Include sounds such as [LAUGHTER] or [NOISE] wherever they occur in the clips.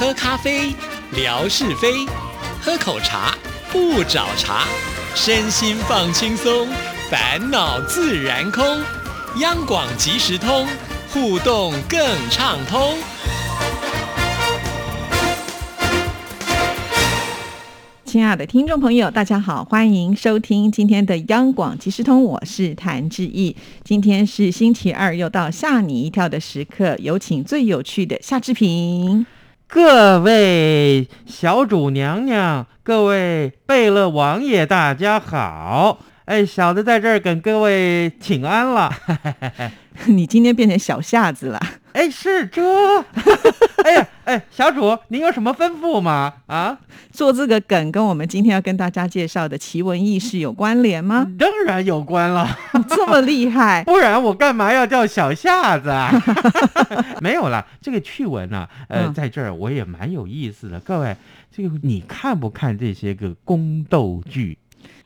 喝咖啡，聊是非；喝口茶，不找茬。身心放轻松，烦恼自然空。央广即时通，互动更畅通。亲爱的听众朋友，大家好，欢迎收听今天的央广即时通，我是谭志毅。今天是星期二，又到吓你一跳的时刻，有请最有趣的夏志平。各位小主娘娘，各位贝勒王爷，大家好！哎，小的在这儿跟各位请安了。[LAUGHS] 你今天变成小夏子了？哎，是这。[LAUGHS] 哎呀，哎，小主，您有什么吩咐吗？啊，做这个梗跟我们今天要跟大家介绍的奇闻异事有关联吗？当然有关了，这么厉害，[LAUGHS] 不然我干嘛要叫小夏子啊？[LAUGHS] 没有啦，这个趣闻呢，呃，在这儿我也蛮有意思的。各位，这个你看不看这些个宫斗剧？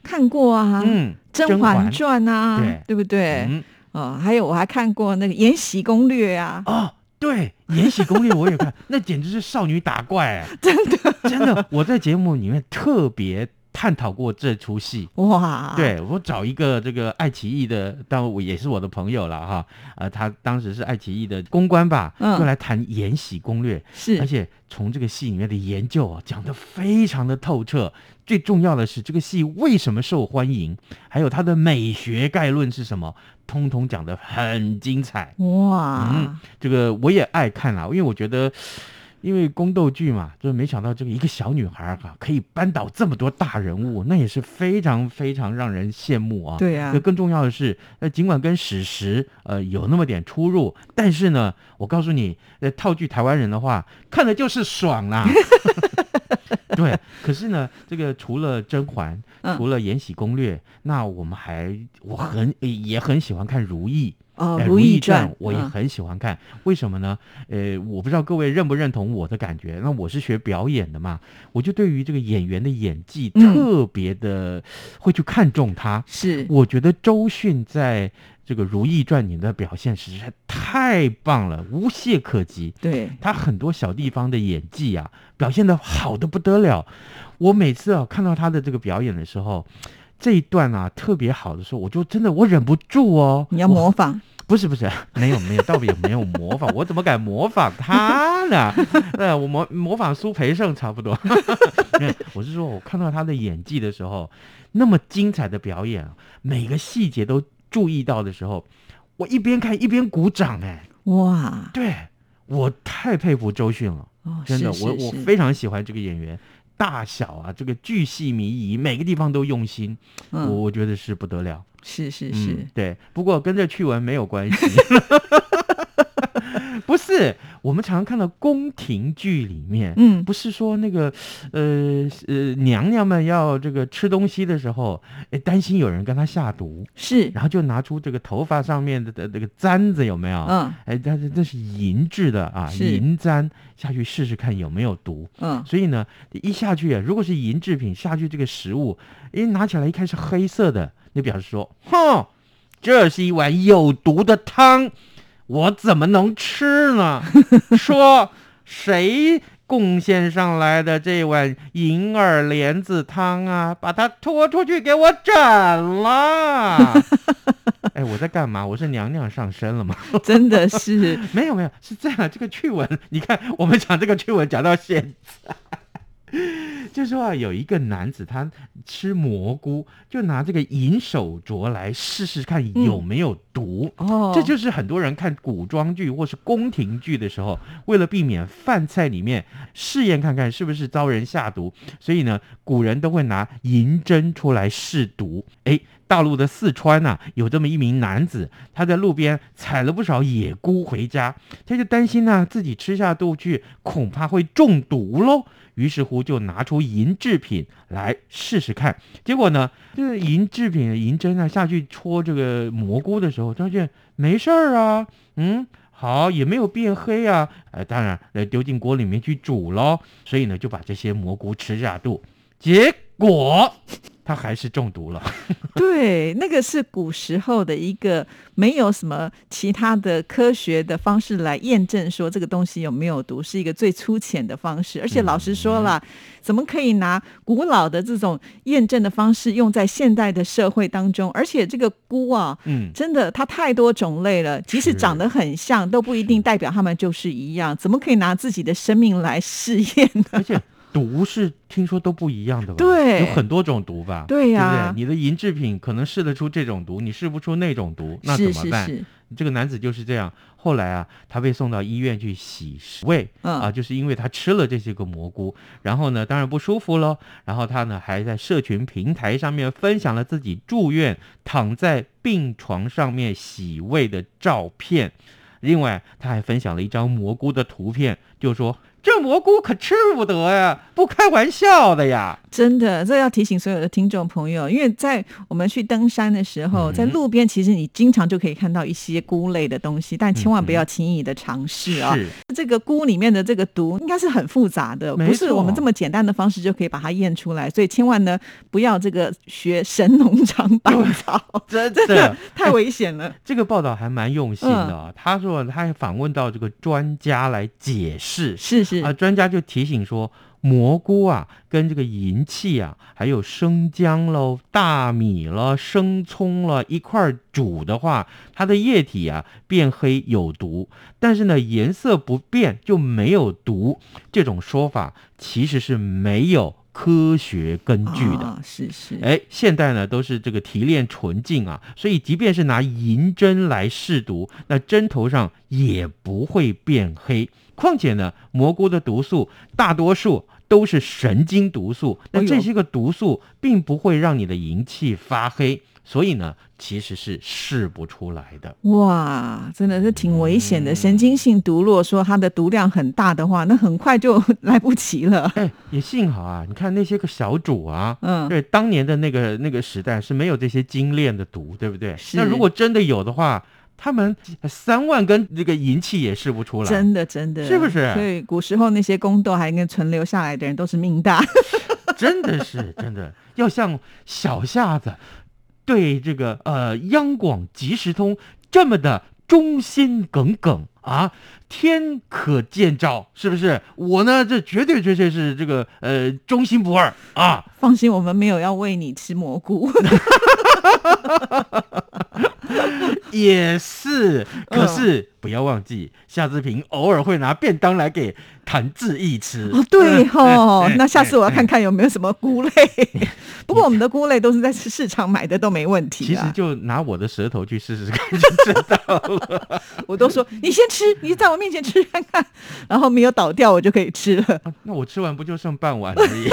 看过啊，嗯，《甄嬛传》啊，对对不对？嗯，哦，还有我还看过那个《延禧攻略》啊，哦，对，《延禧攻略》我也看，[LAUGHS] 那简直是少女打怪欸，真的。真的，我在节目里面特别探讨过这出戏。哇，对我找一个这个爱奇艺的，当我也是我的朋友了哈，呃，他当时是爱奇艺的公关吧，嗯就来谈《延禧攻略》，是而且从这个戏里面的研究啊，讲得非常的透彻。最重要的是，这个戏为什么受欢迎，还有它的美学概论是什么，通通讲得很精彩。哇，嗯，这个我也爱看啦，因为我觉得，因为宫斗剧嘛，就是没想到这个一个小女孩啊，可以扳倒这么多大人物，那也是非常非常让人羡慕啊。对啊那更重要的是，那，尽管跟史实呃有那么点出入，但是呢，我告诉你，呃，套句台湾人的话，看的就是爽啦。[LAUGHS] 对，可是呢，这个除了甄嬛，嗯除了《延禧攻略》，那我们还我很也很喜欢看《如懿》。如懿传》我也嗯很喜欢看，为什么呢？呃，我不知道各位认不认同我的感觉。那我是学表演的嘛，我就对于这个演员的演技嗯特别的会去看重他。是我觉得周迅在这个《如懿传》里的表现实在太棒了，无懈可击。对，他很多小地方的演技啊，表现的好的不得了。我每次啊看到他的这个表演的时候，这一段啊特别好的时候，我就真的我忍不住哦，你要模仿，[LAUGHS] 不是不是，没有没有，倒也没有模仿，我怎么敢模仿他呢？呃，我模模仿苏培盛差不多。[LAUGHS] 嗯我是说，我看到他的演技的时候，那么精彩的表演，每个细节都注意到的时候，我一边看一边鼓掌。哎，哇，对我太佩服周迅了，哦，真的，是我我非常喜欢这个演员。大小啊，这个巨细靡遗，每个地方都用心，我嗯，我觉得是不得了。是是嗯是，对，不过跟这趣闻没有关系。[LAUGHS] 不是，我们常常看到宫廷剧里面，嗯，不是说那个呃呃娘娘们要这个吃东西的时候，哎，担心有人跟她下毒，是，然后就拿出这个头发上面的的这个簪子，有没有？嗯。哎，但是这是银制的啊，银簪下去试试看有没有毒。嗯，所以呢，一下去啊，如果是银制品下去这个食物，哎，拿起来一看是黑色的，那表示说，哼，这是一碗有毒的汤，我怎么能吃呢？[LAUGHS] 说谁贡献上来的这碗银耳莲子汤啊？把它拖出去给我斩了！[LAUGHS] 哎，我在干嘛？我是娘娘上身了吗？[LAUGHS] 真的是，没有没有，是这样。这个趣闻，你看我们讲这个趣闻讲到现在，[LAUGHS] 就说啊，有一个男子他吃蘑菇，就拿这个银手镯来试试看有没有毒。哦，这就是很多人看古装剧或是宫廷剧的时候，为了避免饭菜里面试验看看是不是遭人下毒，所以呢，古人都会拿银针出来试毒。诶，大陆的四川呐、有这么一名男子，他在路边采了不少野菇回家，他就担心呢、自己吃下肚去，恐怕会中毒喽。于是乎就拿出银制品来试试看，结果呢，这个银制品银针啊下去戳这个蘑菇的时候，发现没事儿啊，嗯，好也没有变黑啊，呃，当然呃丢进锅里面去煮喽，所以呢就把这些蘑菇吃下肚，结果他还是中毒了。[LAUGHS] 对，那个是古时候的一个没有什么其他的科学的方式来验证说这个东西有没有毒，是一个最粗浅的方式。而且老实说了，怎么可以拿古老的这种验证的方式用在现代的社会当中？而且这个菇啊，嗯，真的它太多种类了，即使长得很像，都不一定代表它们就是一样。怎么可以拿自己的生命来试验呢？而且毒是听说都不一样的吧？对有很多种毒吧？对呀对不对？你的银制品可能试得出这种毒，你试不出那种毒，那怎么办？是是，这个男子就是这样。后来啊，他被送到医院去洗胃、嗯啊，就是因为他吃了这些个蘑菇，然后呢，当然不舒服喽。然后他呢，还在社群平台上面分享了自己住院躺在病床上面洗胃的照片。另外，他还分享了一张蘑菇的图片，就说这蘑菇可吃不得呀，不开玩笑的呀。真的，这要提醒所有的听众朋友，因为在我们去登山的时候，嗯。在路边其实你经常就可以看到一些菇类的东西，但千万不要轻易的尝试啊、是，这个菇里面的这个毒应该是很复杂的，不是我们这么简单的方式就可以把它验出来，所以千万呢不要这个学神农尝百草，真 [LAUGHS] 真的太危险了。这个报道还蛮用心的。他说他还访问到这个专家来解释。是是啊，专家就提醒说，蘑菇啊跟这个银器啊，还有生姜喽、大米了、生葱了一块煮的话，它的液体啊变黑有毒，但是呢颜色不变就没有毒。这种说法其实是没有科学根据的。啊是是，哎，现代呢都是这个提炼纯净啊，所以即便是拿银针来试毒，那针头上也不会变黑。况且呢，蘑菇的毒素大多数都是神经毒素，那这些个毒素并不会让你的银器发黑，所以呢，其实是试不出来的。哇，真的是挺危险的。神经性毒，如果说它的毒量很大的话，那很快就 [LAUGHS] 来不及了。哎，也幸好啊，你看那些个小主啊，嗯，对，当年的那个那个时代是没有这些精炼的毒，对不对？那如果真的有的话，他们三万根这个银器也试不出来。真的真的，是不是所以古时候那些宫斗还跟存留下来的人都是命大。[LAUGHS] 真的是真的要像小夏子对这个呃央广即时通这么的忠心耿耿啊，天可见照，是不是？我呢，这绝对绝对是这个呃忠心不二啊。放心，我们没有要喂你吃蘑菇。[LAUGHS] [LAUGHS] 也是，可嗯是不要忘记，夏志平偶尔会拿便当来给谭志毅吃。哦，对哦，嗯那下次我要看看有没有什么菇类。[LAUGHS] 不过我们的菇类都是在市场买的，都没问题啊。其实就拿我的舌头去试试看就知道了。[LAUGHS] 我都说你先吃，你在我面前吃看看，然后没有倒掉，我就可以吃了。啊那我吃完不就剩半碗而已？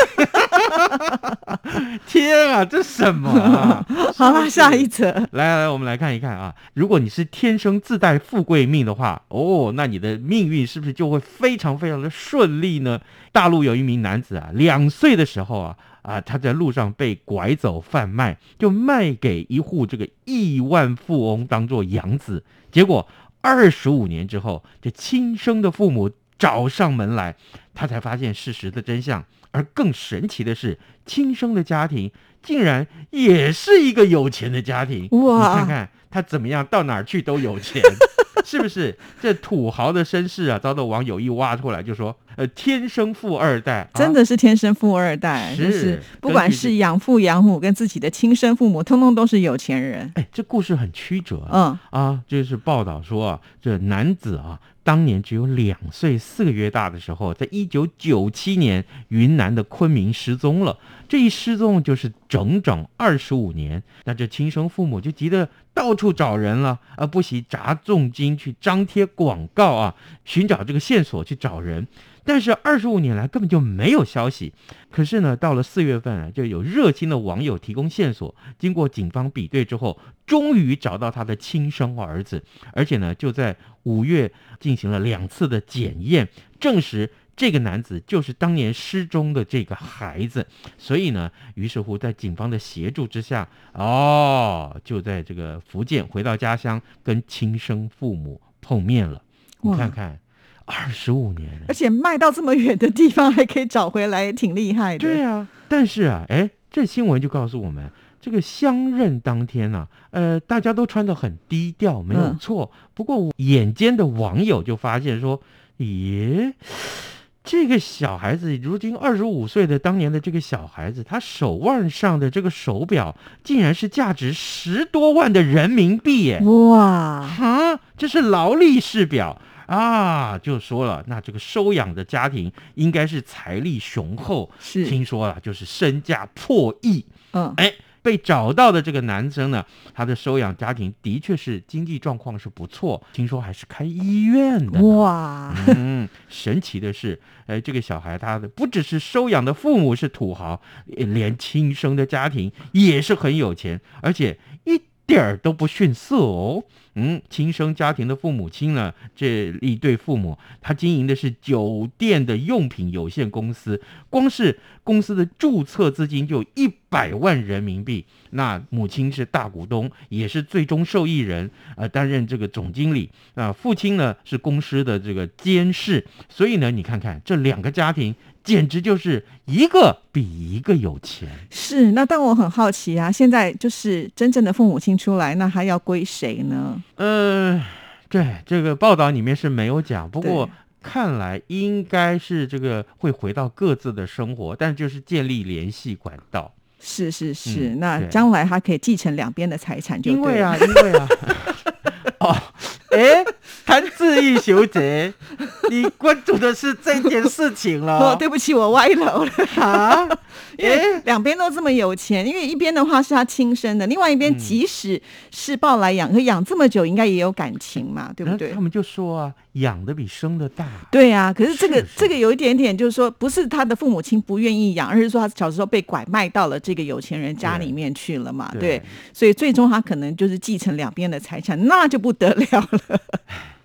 [LAUGHS] 天啊，这什么啊？[LAUGHS] 好了，下一则。来来，我们来看一看啊。如果你是天生自带富贵命的话，哦，那你的命运是不是就会非常非常的顺利呢？大陆有一名男子啊，两岁的时候啊啊，他在路上被拐走贩卖，就卖给一户这个亿万富翁当做养子。结果二十五年之后，这亲生的父母找上门来，他才发现事实的真相。而更神奇的是，亲生的家庭竟然也是一个有钱的家庭。哇你看看他怎么样，到哪儿去都有钱，[LAUGHS] 是不是？这土豪的身世啊，遭到网友一挖出来，就说呃，天生富二代，啊真的是天生富二代，是就是不管是养父养母跟自己的亲生父母，通通都是有钱人。哎，这故事很曲折啊。嗯，啊，就是报道说啊，这男子啊，当年只有两岁四个月大的时候，在一九九七年云南的昆明失踪了。这一失踪就是整整二十五年，那这亲生父母就急得到处找人了，啊，不惜砸重金去张贴广告啊，寻找这个线索去找人。但是二十五年来根本就没有消息。可是呢，到了四月份啊，就有热心的网友提供线索，经过警方比对之后，终于找到他的亲生儿子，而且呢，就在五月进行了两次的检验，证实这个男子就是当年失踪的这个孩子。所以呢，于是乎在警方的协助之下，哦，就在这个福建回到家乡，跟亲生父母碰面了。你看看，二十五年而且卖到这么远的地方还可以找回来，也挺厉害的。对啊，但是啊，哎，这新闻就告诉我们，这个相认当天呢、呃，大家都穿的很低调，没有嗯错。不过眼尖的网友就发现说，咦，这个小孩子如今二十五岁的当年的这个小孩子，他手腕上的这个手表竟然是价值十多万的人民币耶！哇，哈，这是劳力士表啊，就说了，那这个收养的家庭应该是财力雄厚，是，听说了就是身价破亿。嗯，哎，被找到的这个男生呢，他的收养家庭的确是经济状况是不错，听说还是开医院的呢。哇，嗯，神奇的是，哎，这个小孩他的不只是收养的父母是土豪，呃连亲生的家庭也是很有钱，而且一点儿都不逊色哦。嗯，亲生家庭的父母亲呢，这一对父母，他经营的是酒店的用品有限公司，光是公司的注册资金就一百万人民币。那母亲是大股东，也是最终受益人，呃，担任这个总经理。啊、父亲呢是公司的这个监事，所以呢，你看看这两个家庭，简直就是一个比一个有钱。是。那但我很好奇啊，现在就是真正的父母亲出来，那还要归谁呢？呃，对，这个报道里面是没有讲，不过看来应该是这个会回到各自的生活，但就是建立联系管道。是是是，嗯那将来他可以继承两边的财产因为啊，因为啊，[LAUGHS] 哦，哎，谭志毅小姐，[LAUGHS] 你关注的是这件事情了哦，了对不起，我歪楼了。啊？[LAUGHS] 因为哎，两边都这么有钱，因为一边的话是他亲生的，另外一边嗯即使是抱来养，可养这么久，应该也有感情嘛，对不对他？们就说啊，养的比生的大。对啊，可是这个这个有一点点，就是说不是他的父母亲不愿意养，而是说他小时候被拐卖到了这个有钱人家里面去了嘛，对，所以最终他可能就是继承两边的财产，那就不得了了。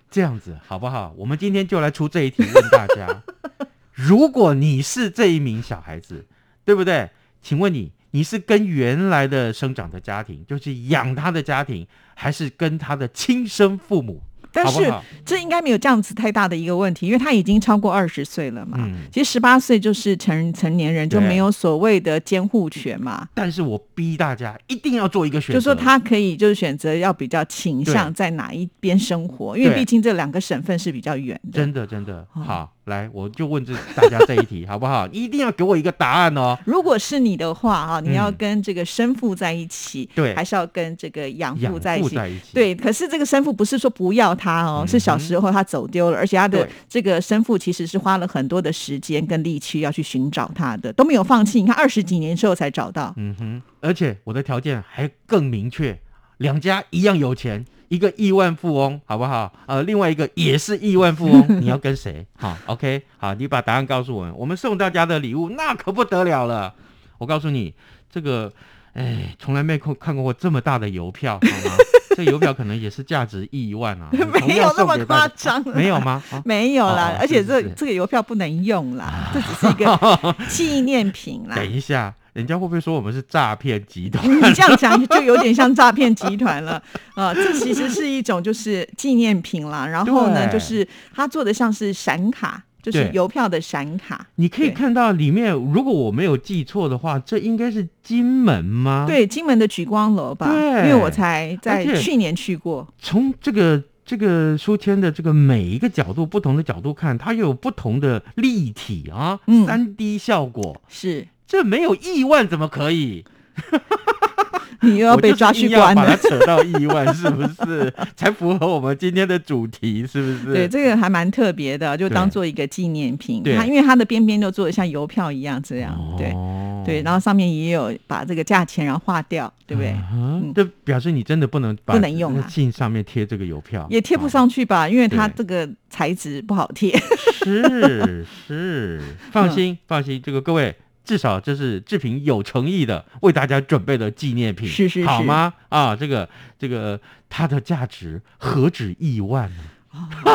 这样子好不好？我们今天就来出这一题问大家：[LAUGHS] 如果你是这一名小孩子，对不对？请问你，你是跟原来的生长的家庭，就是养他的家庭，还是跟他的亲生父母？但是这应该没有这样子太大的一个问题，因为他已经超过二十岁了嘛。嗯。其实十八岁就是成成年人，就没有所谓的监护权嘛。但是我逼大家一定要做一个选择，就说他可以就是选择要比较倾向在哪一边生活，因为毕竟这两个省份是比较远的。真的真的。哦。好，来，我就问这大家这一题 [LAUGHS] 好不好？一定要给我一个答案哦。如果是你的话啊，你要嗯跟这个生父在一起，对还是要跟这个养养父在一起？父在一起，对，可是这个生父不是说不要他哦，是小时候他走丢了，而且他的对这个生父其实是花了很多的时间跟力气要去寻找他的，都没有放弃。你看二十几年之后才找到，嗯哼，而且我的条件还更明确，两家一样有钱，一个亿万富翁，好不好？呃，另外一个也是亿万富翁，[LAUGHS] 你要跟谁？好，OK，好，你把答案告诉我们，我们送大家的礼物那可不得了了。我告诉你，这个，哎，从来没看看过这么大的邮票，好吗？[LAUGHS] 这邮票可能也是价值亿万啊，[LAUGHS] 同没有那么夸张，没有吗？啊没有啦，而且这这个邮票不能用啦，这只是一个纪念品啦。等一下，人家会不会说我们是诈骗集团？[LAUGHS] 你这样讲就有点像诈骗集团了啊、这其实是一种就是纪念品啦。然后呢，就是它做的像是闪卡，就是邮票的闪卡。你可以看到里面，如果我没有记错的话，这应该是金门吗？，对，金门的举光楼吧，对因为我才在去年去过。从这个这个书签的这个每一个角度、不同的角度看，它又有不同的立体啊，嗯三 D 效果，是这没有亿万怎么可以？[LAUGHS] 你又要被抓去关我就是硬要把它。扯到亿万，是不是？[LAUGHS] 才符合我们今天的主题，是不是？对，这个还蛮特别的，就对当做一个纪念品。它因为它的边边就做的像邮票一样这样，对哦对，然后上面也有把这个价钱然后划掉，对不对？嗯嗯这表示你真的不能把不能用啊那个信上面贴这个邮票，也贴不哦上去吧，因为它对这个材质不好贴。[LAUGHS] 是是，放心放心，这个各位。至少这是志平有诚意的为大家准备的纪念品，是是是好吗？啊，这个这个它的价值何止亿万呢？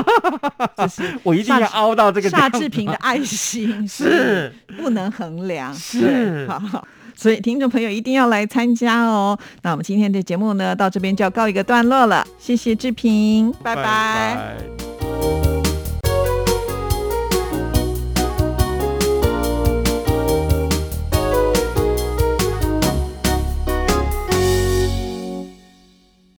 [LAUGHS] 这是我一定要凹到这个夏志平的爱心 [LAUGHS] 是不能衡量，是好好。所以听众朋友一定要来参加哦。那我们今天的节目呢，到这边就要告一个段落了。谢谢志平，拜拜拜